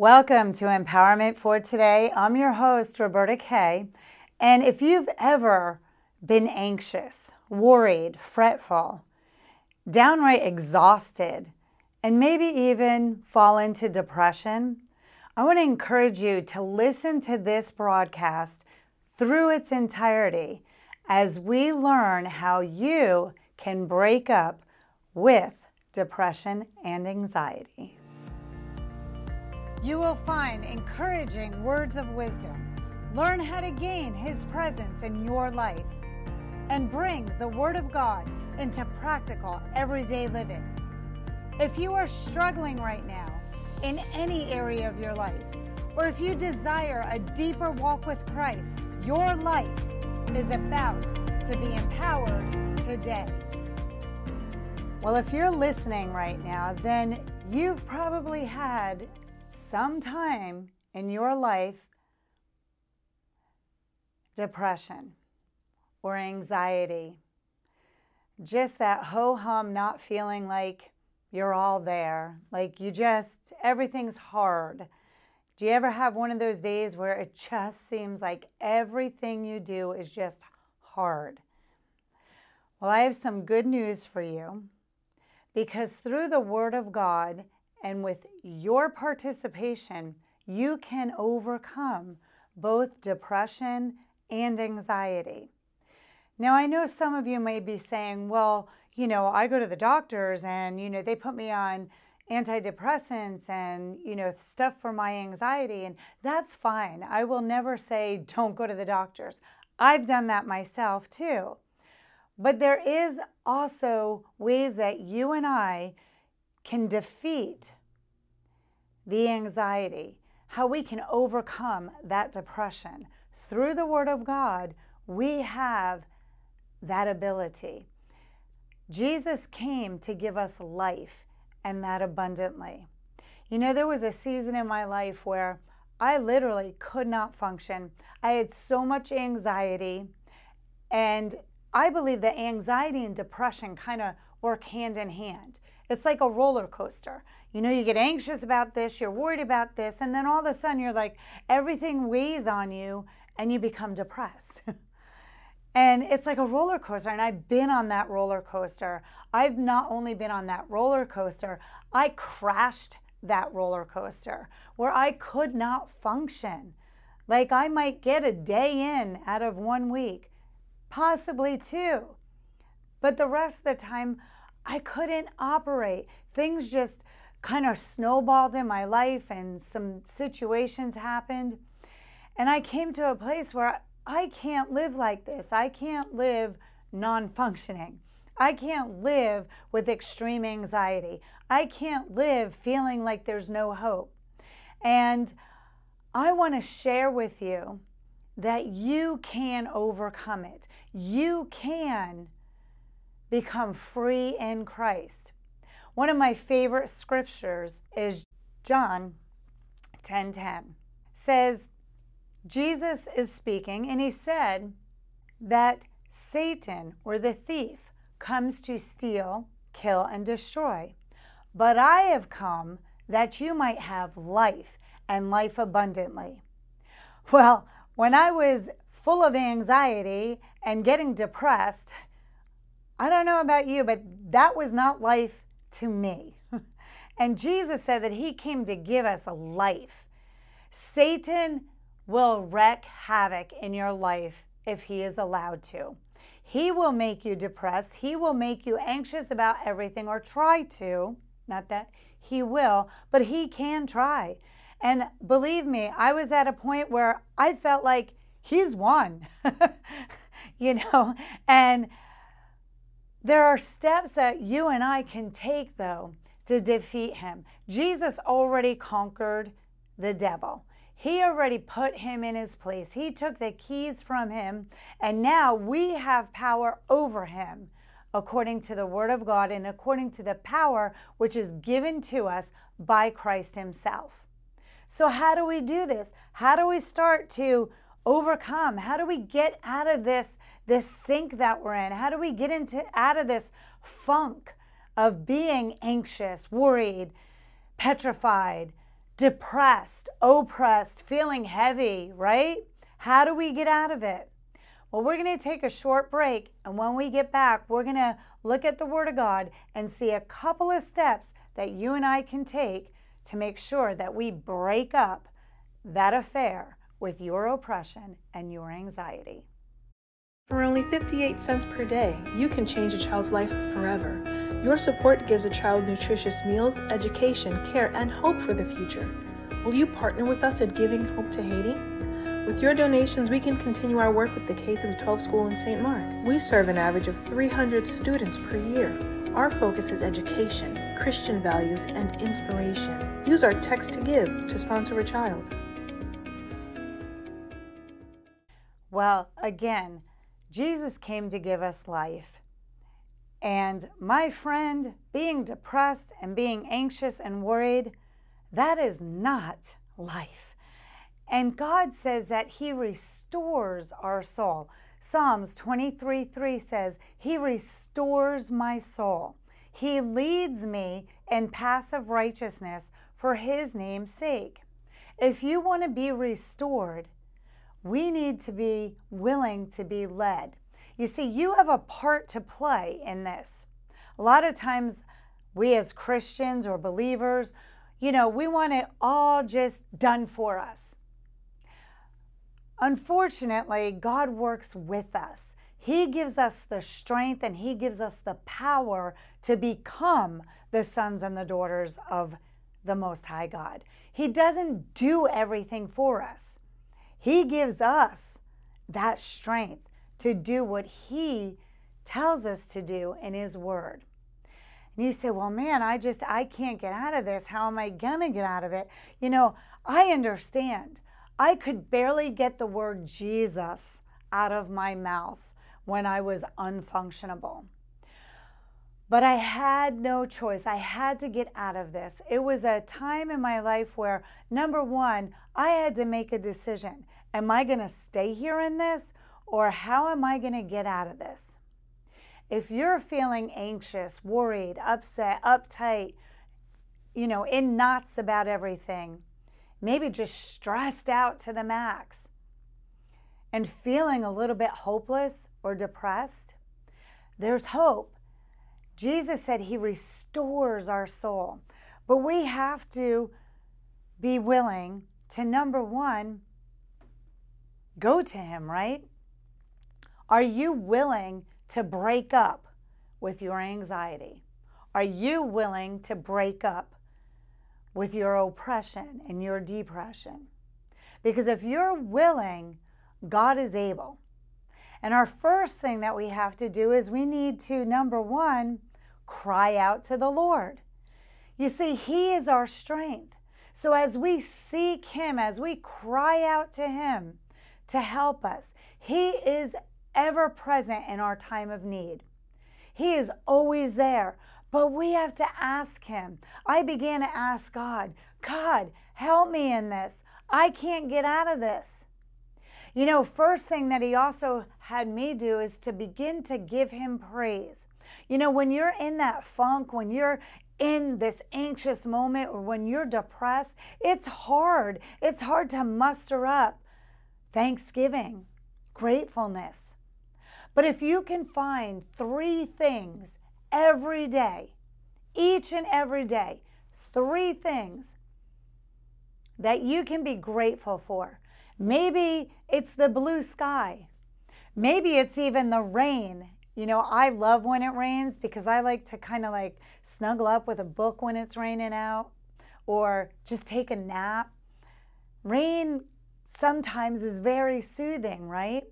Welcome to Empowerment for Today. I'm your host, Roberta Kay. And if you've ever been anxious, worried, fretful, downright exhausted, and maybe even fall into depression, I want to encourage you to listen to this broadcast through its entirety as we learn how you can break up with depression and anxiety. You will find encouraging words of wisdom. Learn how to gain His presence in your life and bring the Word of God into practical everyday living. If you are struggling right now in any area of your life, or if you desire a deeper walk with Christ, your life is about to be empowered today. Well, if you're listening right now, then you've probably had some time in your life depression or anxiety. Just that ho hum, not feeling like you're all there. Like you just, everything's hard. Do you ever have one of those days where it just seems like everything you do is just hard? Well, I have some good news for you because through the Word of God, and with your participation, you can overcome both depression and anxiety. Now, I know some of you may be saying, well, you know, I go to the doctors and, you know, they put me on antidepressants and, you know, stuff for my anxiety, and that's fine. I will never say, don't go to the doctors. I've done that myself too. But there is also ways that you and I can defeat the anxiety, how we can overcome that depression. Through the Word of God, we have that ability. Jesus came to give us life and that abundantly. You know, there was a season in my life where I literally could not function. I had so much anxiety, and I believe that anxiety and depression kind of work hand in hand. It's like a roller coaster. You know, you get anxious about this, you're worried about this, and then all of a sudden you're like, everything weighs on you and you become depressed. and it's like a roller coaster. And I've been on that roller coaster. I've not only been on that roller coaster, I crashed that roller coaster where I could not function. Like I might get a day in out of one week, possibly two. But the rest of the time, I couldn't operate. Things just kind of snowballed in my life and some situations happened. And I came to a place where I can't live like this. I can't live non functioning. I can't live with extreme anxiety. I can't live feeling like there's no hope. And I want to share with you that you can overcome it. You can become free in Christ. One of my favorite scriptures is John 10:10. 10, 10. Says Jesus is speaking and he said that Satan or the thief comes to steal, kill and destroy. But I have come that you might have life and life abundantly. Well, when I was full of anxiety and getting depressed, I don't know about you, but that was not life to me. and Jesus said that he came to give us a life. Satan will wreak havoc in your life if he is allowed to. He will make you depressed. He will make you anxious about everything or try to. Not that he will, but he can try. And believe me, I was at a point where I felt like he's won, you know, and there are steps that you and I can take, though, to defeat him. Jesus already conquered the devil. He already put him in his place. He took the keys from him, and now we have power over him according to the Word of God and according to the power which is given to us by Christ Himself. So, how do we do this? How do we start to overcome? How do we get out of this, this sink that we're in? How do we get into out of this funk of being anxious, worried, petrified, depressed, oppressed, feeling heavy, right? How do we get out of it? Well, we're going to take a short break, and when we get back, we're going to look at the Word of God and see a couple of steps that you and I can take to make sure that we break up that affair with your oppression and your anxiety. For only 58 cents per day, you can change a child's life forever. Your support gives a child nutritious meals, education, care, and hope for the future. Will you partner with us at Giving Hope to Haiti? With your donations, we can continue our work with the K 12 school in St. Marc. We serve an average of 300 students per year. Our focus is education, Christian values, and inspiration. Use our text to give to sponsor a child. Well, again, Jesus came to give us life. And my friend, being depressed and being anxious and worried, that is not life. And God says that He restores our soul. Psalms 23 3 says, He restores my soul. He leads me in paths of righteousness for His name's sake. If you want to be restored, we need to be willing to be led. You see, you have a part to play in this. A lot of times, we as Christians or believers, you know, we want it all just done for us. Unfortunately, God works with us. He gives us the strength and He gives us the power to become the sons and the daughters of the Most High God. He doesn't do everything for us, He gives us that strength to do what He tells us to do in His Word. And you say, well, man, I just, I can't get out of this. How am I going to get out of it? You know, I understand. I could barely get the word Jesus out of my mouth when I was unfunctionable. But I had no choice. I had to get out of this. It was a time in my life where, number one, I had to make a decision. Am I going to stay here in this, or how am I going to get out of this? If you're feeling anxious, worried, upset, uptight, you know, in knots about everything, maybe just stressed out to the max, and feeling a little bit hopeless or depressed, there's hope. Jesus said he restores our soul. But we have to be willing to, number one, go to him, right? Are you willing to break up with your anxiety? Are you willing to break up with your oppression and your depression. Because if you're willing, God is able. And our first thing that we have to do is we need to, number one, cry out to the Lord. You see, He is our strength. So as we seek Him, as we cry out to Him to help us, He is ever present in our time of need. He is always there. But we have to ask Him. I began to ask God, God, help me in this. I can't get out of this. You know, first thing that He also had me do is to begin to give Him praise. You know, when you're in that funk, when you're in this anxious moment, or when you're depressed, it's hard. It's hard to muster up thanksgiving, gratefulness. But if you can find three things every day, each and every day, three things that you can be grateful for. Maybe it's the blue sky. Maybe it's even the rain. You know, I love when it rains because I like to kind of like snuggle up with a book when it's raining out or just take a nap. Rain sometimes is very soothing, right?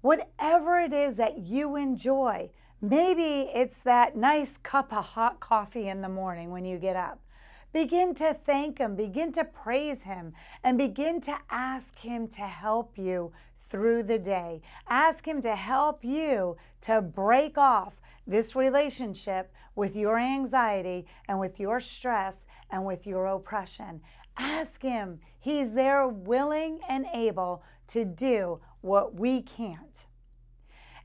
Whatever it is that you enjoy, Maybe it's that nice cup of hot coffee in the morning when you get up. Begin to thank Him, begin to praise Him, and begin to ask Him to help you through the day. Ask Him to help you to break off this relationship with your anxiety and with your stress and with your oppression. Ask Him. He's there willing and able to do what we can't.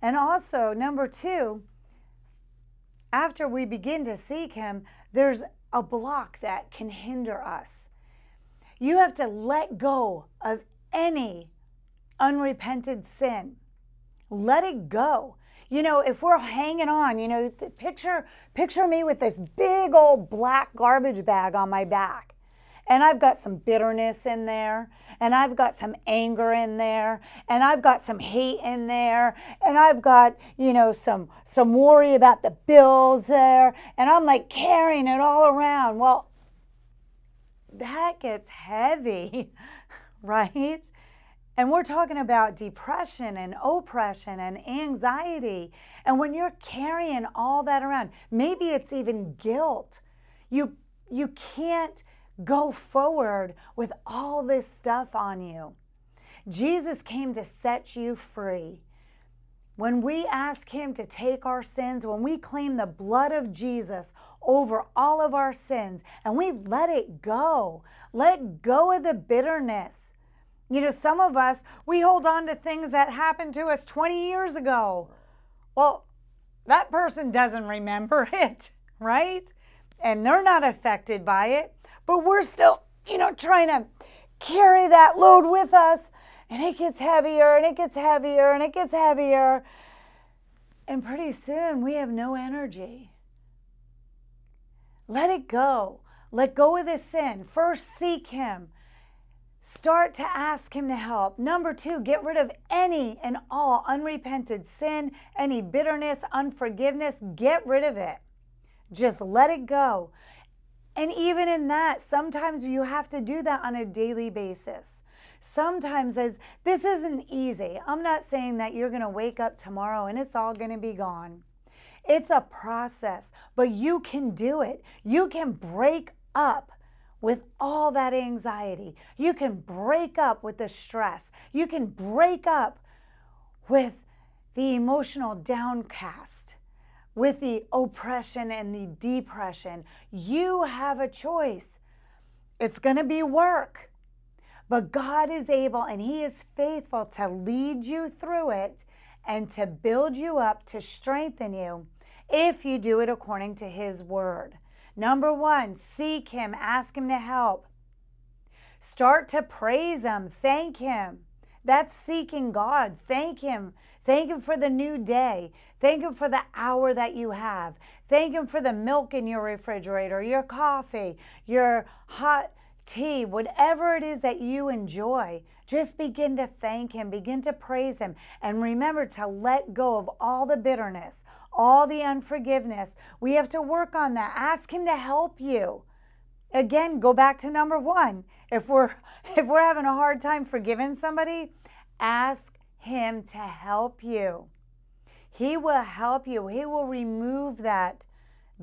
And also, number two, after we begin to seek Him, there's a block that can hinder us. You have to let go of any unrepented sin. Let it go. You know, if we're hanging on, you know, picture picture me with this big old black garbage bag on my back. And I've got some bitterness in there, and I've got some anger in there, and I've got some hate in there, and I've got, you know, some some worry about the bills there, and I'm like carrying it all around. Well, that gets heavy, right? And we're talking about depression and oppression and anxiety. And when you're carrying all that around, maybe it's even guilt. You you can't go forward with all this stuff on you. Jesus came to set you free. When we ask Him to take our sins, when we claim the blood of Jesus over all of our sins and we let it go, let go of the bitterness. You know, some of us, we hold on to things that happened to us 20 years ago. Well, that person doesn't remember it, right? And they're not affected by it, but we're still, you know, trying to carry that load with us and it gets heavier and it gets heavier and it gets heavier. And pretty soon we have no energy. Let it go. Let go of this sin. First, seek Him. Start to ask Him to help. Number two, get rid of any and all unrepented sin, any bitterness, unforgiveness. Get rid of it. Just let it go. And even in that, sometimes you have to do that on a daily basis. Sometimes as this isn't easy. I'm not saying that you're going to wake up tomorrow and it's all going to be gone. It's a process, but you can do it. You can break up with all that anxiety. You can break up with the stress. You can break up with the emotional downcast with the oppression and the depression. You have a choice. It's going to be work, but God is able and He is faithful to lead you through it and to build you up, to strengthen you if you do it according to His word. Number one, seek Him, ask Him to help. Start to praise Him, thank Him. That's seeking God. Thank Him. Thank Him for the new day. Thank Him for the hour that you have. Thank Him for the milk in your refrigerator, your coffee, your hot tea, whatever it is that you enjoy. Just begin to thank Him, begin to praise Him, and remember to let go of all the bitterness, all the unforgiveness. We have to work on that. Ask Him to help you. Again, go back to number one. If we're if we're having a hard time forgiving somebody, ask him to help you. He will help you. He will remove that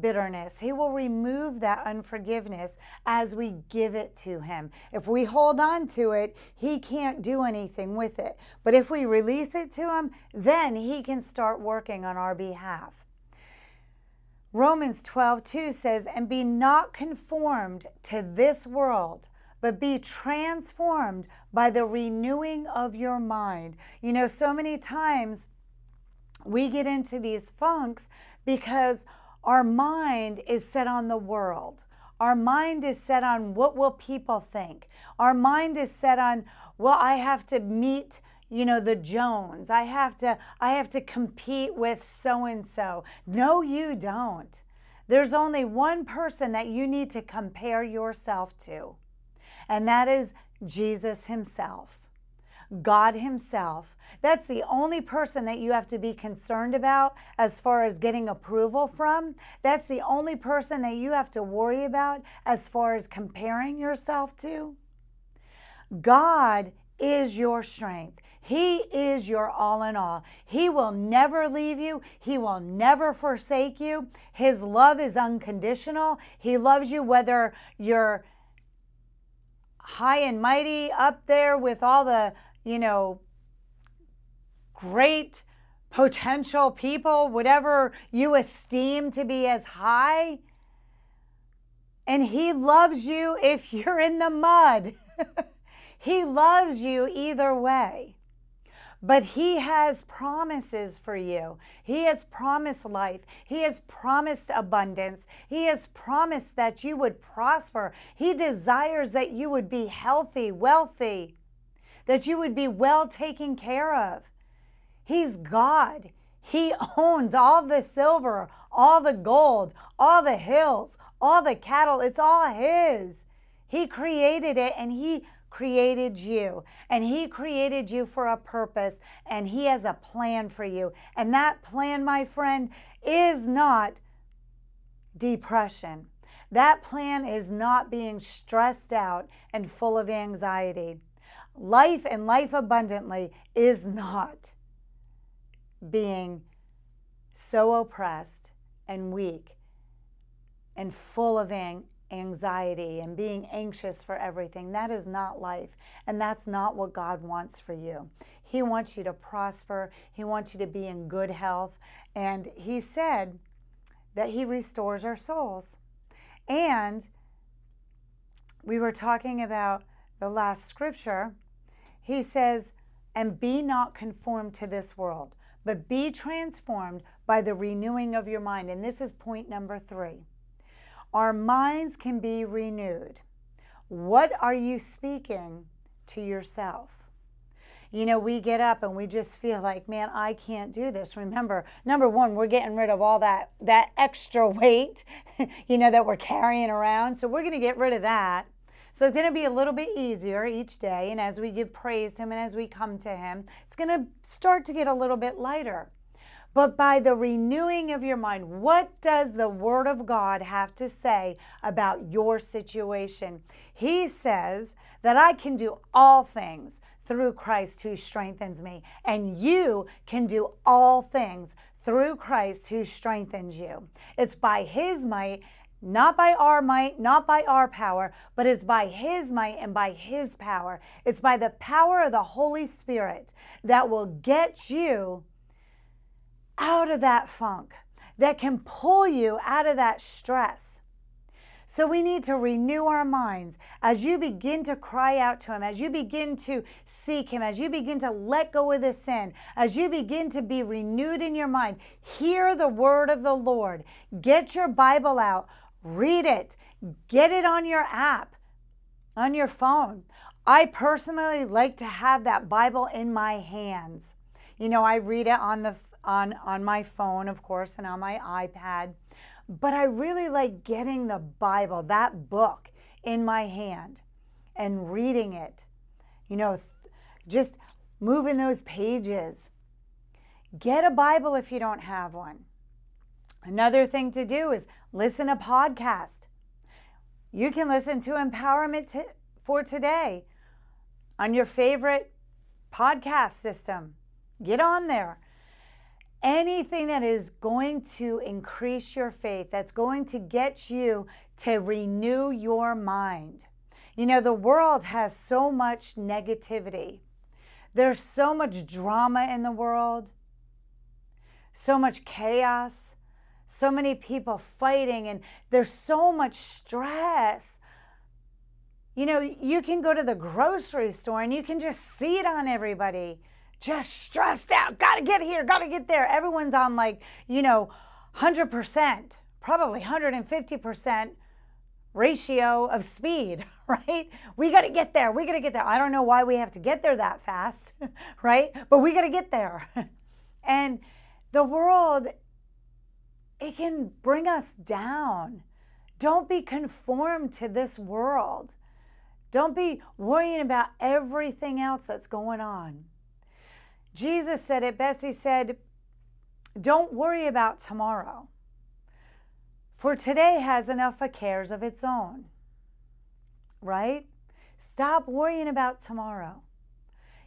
bitterness. He will remove that unforgiveness as we give it to Him. If we hold on to it, He can't do anything with it. But if we release it to Him, then He can start working on our behalf. Romans 12, 2 says, And be not conformed to this world, but be transformed by the renewing of your mind. You know, so many times we get into these funks because our mind is set on the world. Our mind is set on what will people think. Our mind is set on, well, I have to meet you know the jones i have to i have to compete with so and so no you don't there's only one person that you need to compare yourself to and that is jesus himself God Himself. That's the only person that you have to be concerned about as far as getting approval from. That's the only person that you have to worry about as far as comparing yourself to. God is your strength. He is your all in all. He will never leave you. He will never forsake you. His love is unconditional. He loves you whether you're high and mighty up there with all the you know, great potential people, whatever you esteem to be as high. And He loves you if you're in the mud. he loves you either way. But He has promises for you. He has promised life. He has promised abundance. He has promised that you would prosper. He desires that you would be healthy, wealthy, that you would be well taken care of. He's God. He owns all the silver, all the gold, all the hills, all the cattle. It's all His. He created it and He created you. And He created you for a purpose. And He has a plan for you. And that plan, my friend, is not depression. That plan is not being stressed out and full of anxiety. Life and life abundantly is not being so oppressed and weak and full of anxiety and being anxious for everything. That is not life. And that's not what God wants for you. He wants you to prosper, He wants you to be in good health. And He said that He restores our souls. And we were talking about the last scripture. He says, and be not conformed to this world but be transformed by the renewing of your mind. And this is point number three. Our minds can be renewed. What are you speaking to yourself? You know, we get up and we just feel like, man, I can't do this. Remember, number one, we're getting rid of all that that extra weight, you know, that we're carrying around. So we're going to get rid of that. So it's going to be a little bit easier each day. And as we give praise to Him and as we come to Him, it's going to start to get a little bit lighter. But by the renewing of your mind, what does the Word of God have to say about your situation? He says that I can do all things through Christ who strengthens me, and you can do all things through Christ who strengthens you. It's by His might not by our might, not by our power, but it's by His might and by His power. It's by the power of the Holy Spirit that will get you out of that funk, that can pull you out of that stress. So we need to renew our minds as you begin to cry out to Him, as you begin to seek Him, as you begin to let go of the sin, as you begin to be renewed in your mind. Hear the word of the Lord. Get your Bible out. Read it. Get it on your app, on your phone. I personally like to have that Bible in my hands. You know, I read it on the on on my phone, of course, and on my iPad. But I really like getting the Bible, that book in my hand and reading it. You know, th- just moving those pages. Get a Bible if you don't have one. Another thing to do is listen to podcast. You can listen to Empowerment for Today on your favorite podcast system. Get on there. Anything that is going to increase your faith, that's going to get you to renew your mind. You know, the world has so much negativity. There's so much drama in the world, so much chaos so many people fighting, and there's so much stress. You know, you can go to the grocery store and you can just see it on everybody. Just stressed out. Gotta get here, gotta get there. Everyone's on like, you know, 100%, probably 150% ratio of speed, right? We got to get there. We got to get there. I don't know why we have to get there that fast, right? But we got to get there. and the world it can bring us down. Don't be conformed to this world. Don't be worrying about everything else that's going on. Jesus said it best. He said, Don't worry about tomorrow, for today has enough of cares of its own. Right? Stop worrying about tomorrow.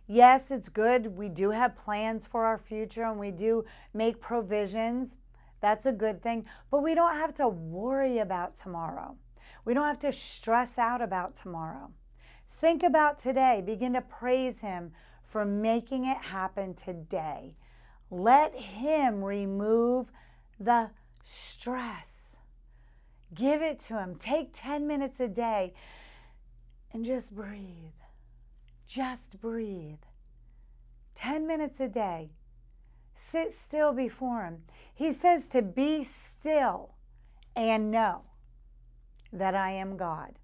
Yes, it's good. We do have plans for our future and we do make provisions that's a good thing. But we don't have to worry about tomorrow. We don't have to stress out about tomorrow. Think about today. Begin to praise Him for making it happen today. Let Him remove the stress. Give it to Him. Take 10 minutes a day and just breathe. Just breathe. 10 minutes a day. Sit still before Him. He says to be still and know that I am God.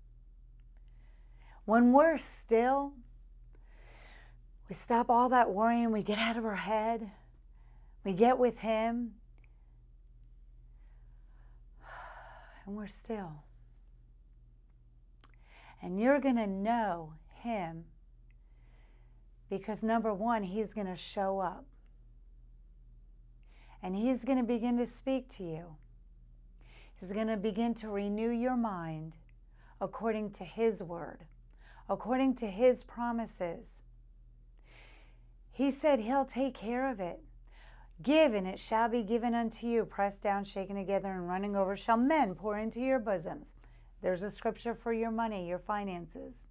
When we're still, we stop all that worrying, we get out of our head, we get with Him, and we're still. And you're going to know Him because, number one, He's going to show up and He's going to begin to speak to you. He's going to begin to renew your mind according to His word according to his promises. He said he'll take care of it. Give, and it shall be given unto you, pressed down, shaken together, and running over, shall men pour into your bosoms. There's a scripture for your money, your finances.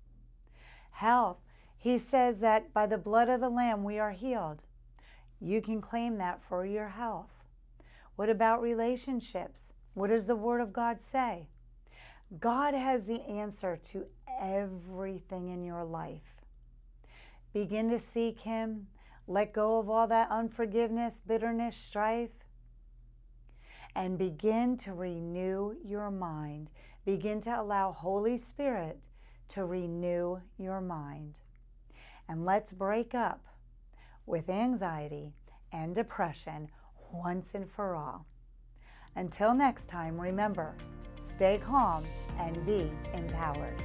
Health. He says that by the blood of the Lamb we are healed. You can claim that for your health. What about relationships? What does the Word of God say? God has the answer to everything in your life. Begin to seek Him. Let go of all that unforgiveness, bitterness, strife, and begin to renew your mind. Begin to allow Holy Spirit to renew your mind. And let's break up with anxiety and depression once and for all. Until next time, remember stay calm and be empowered.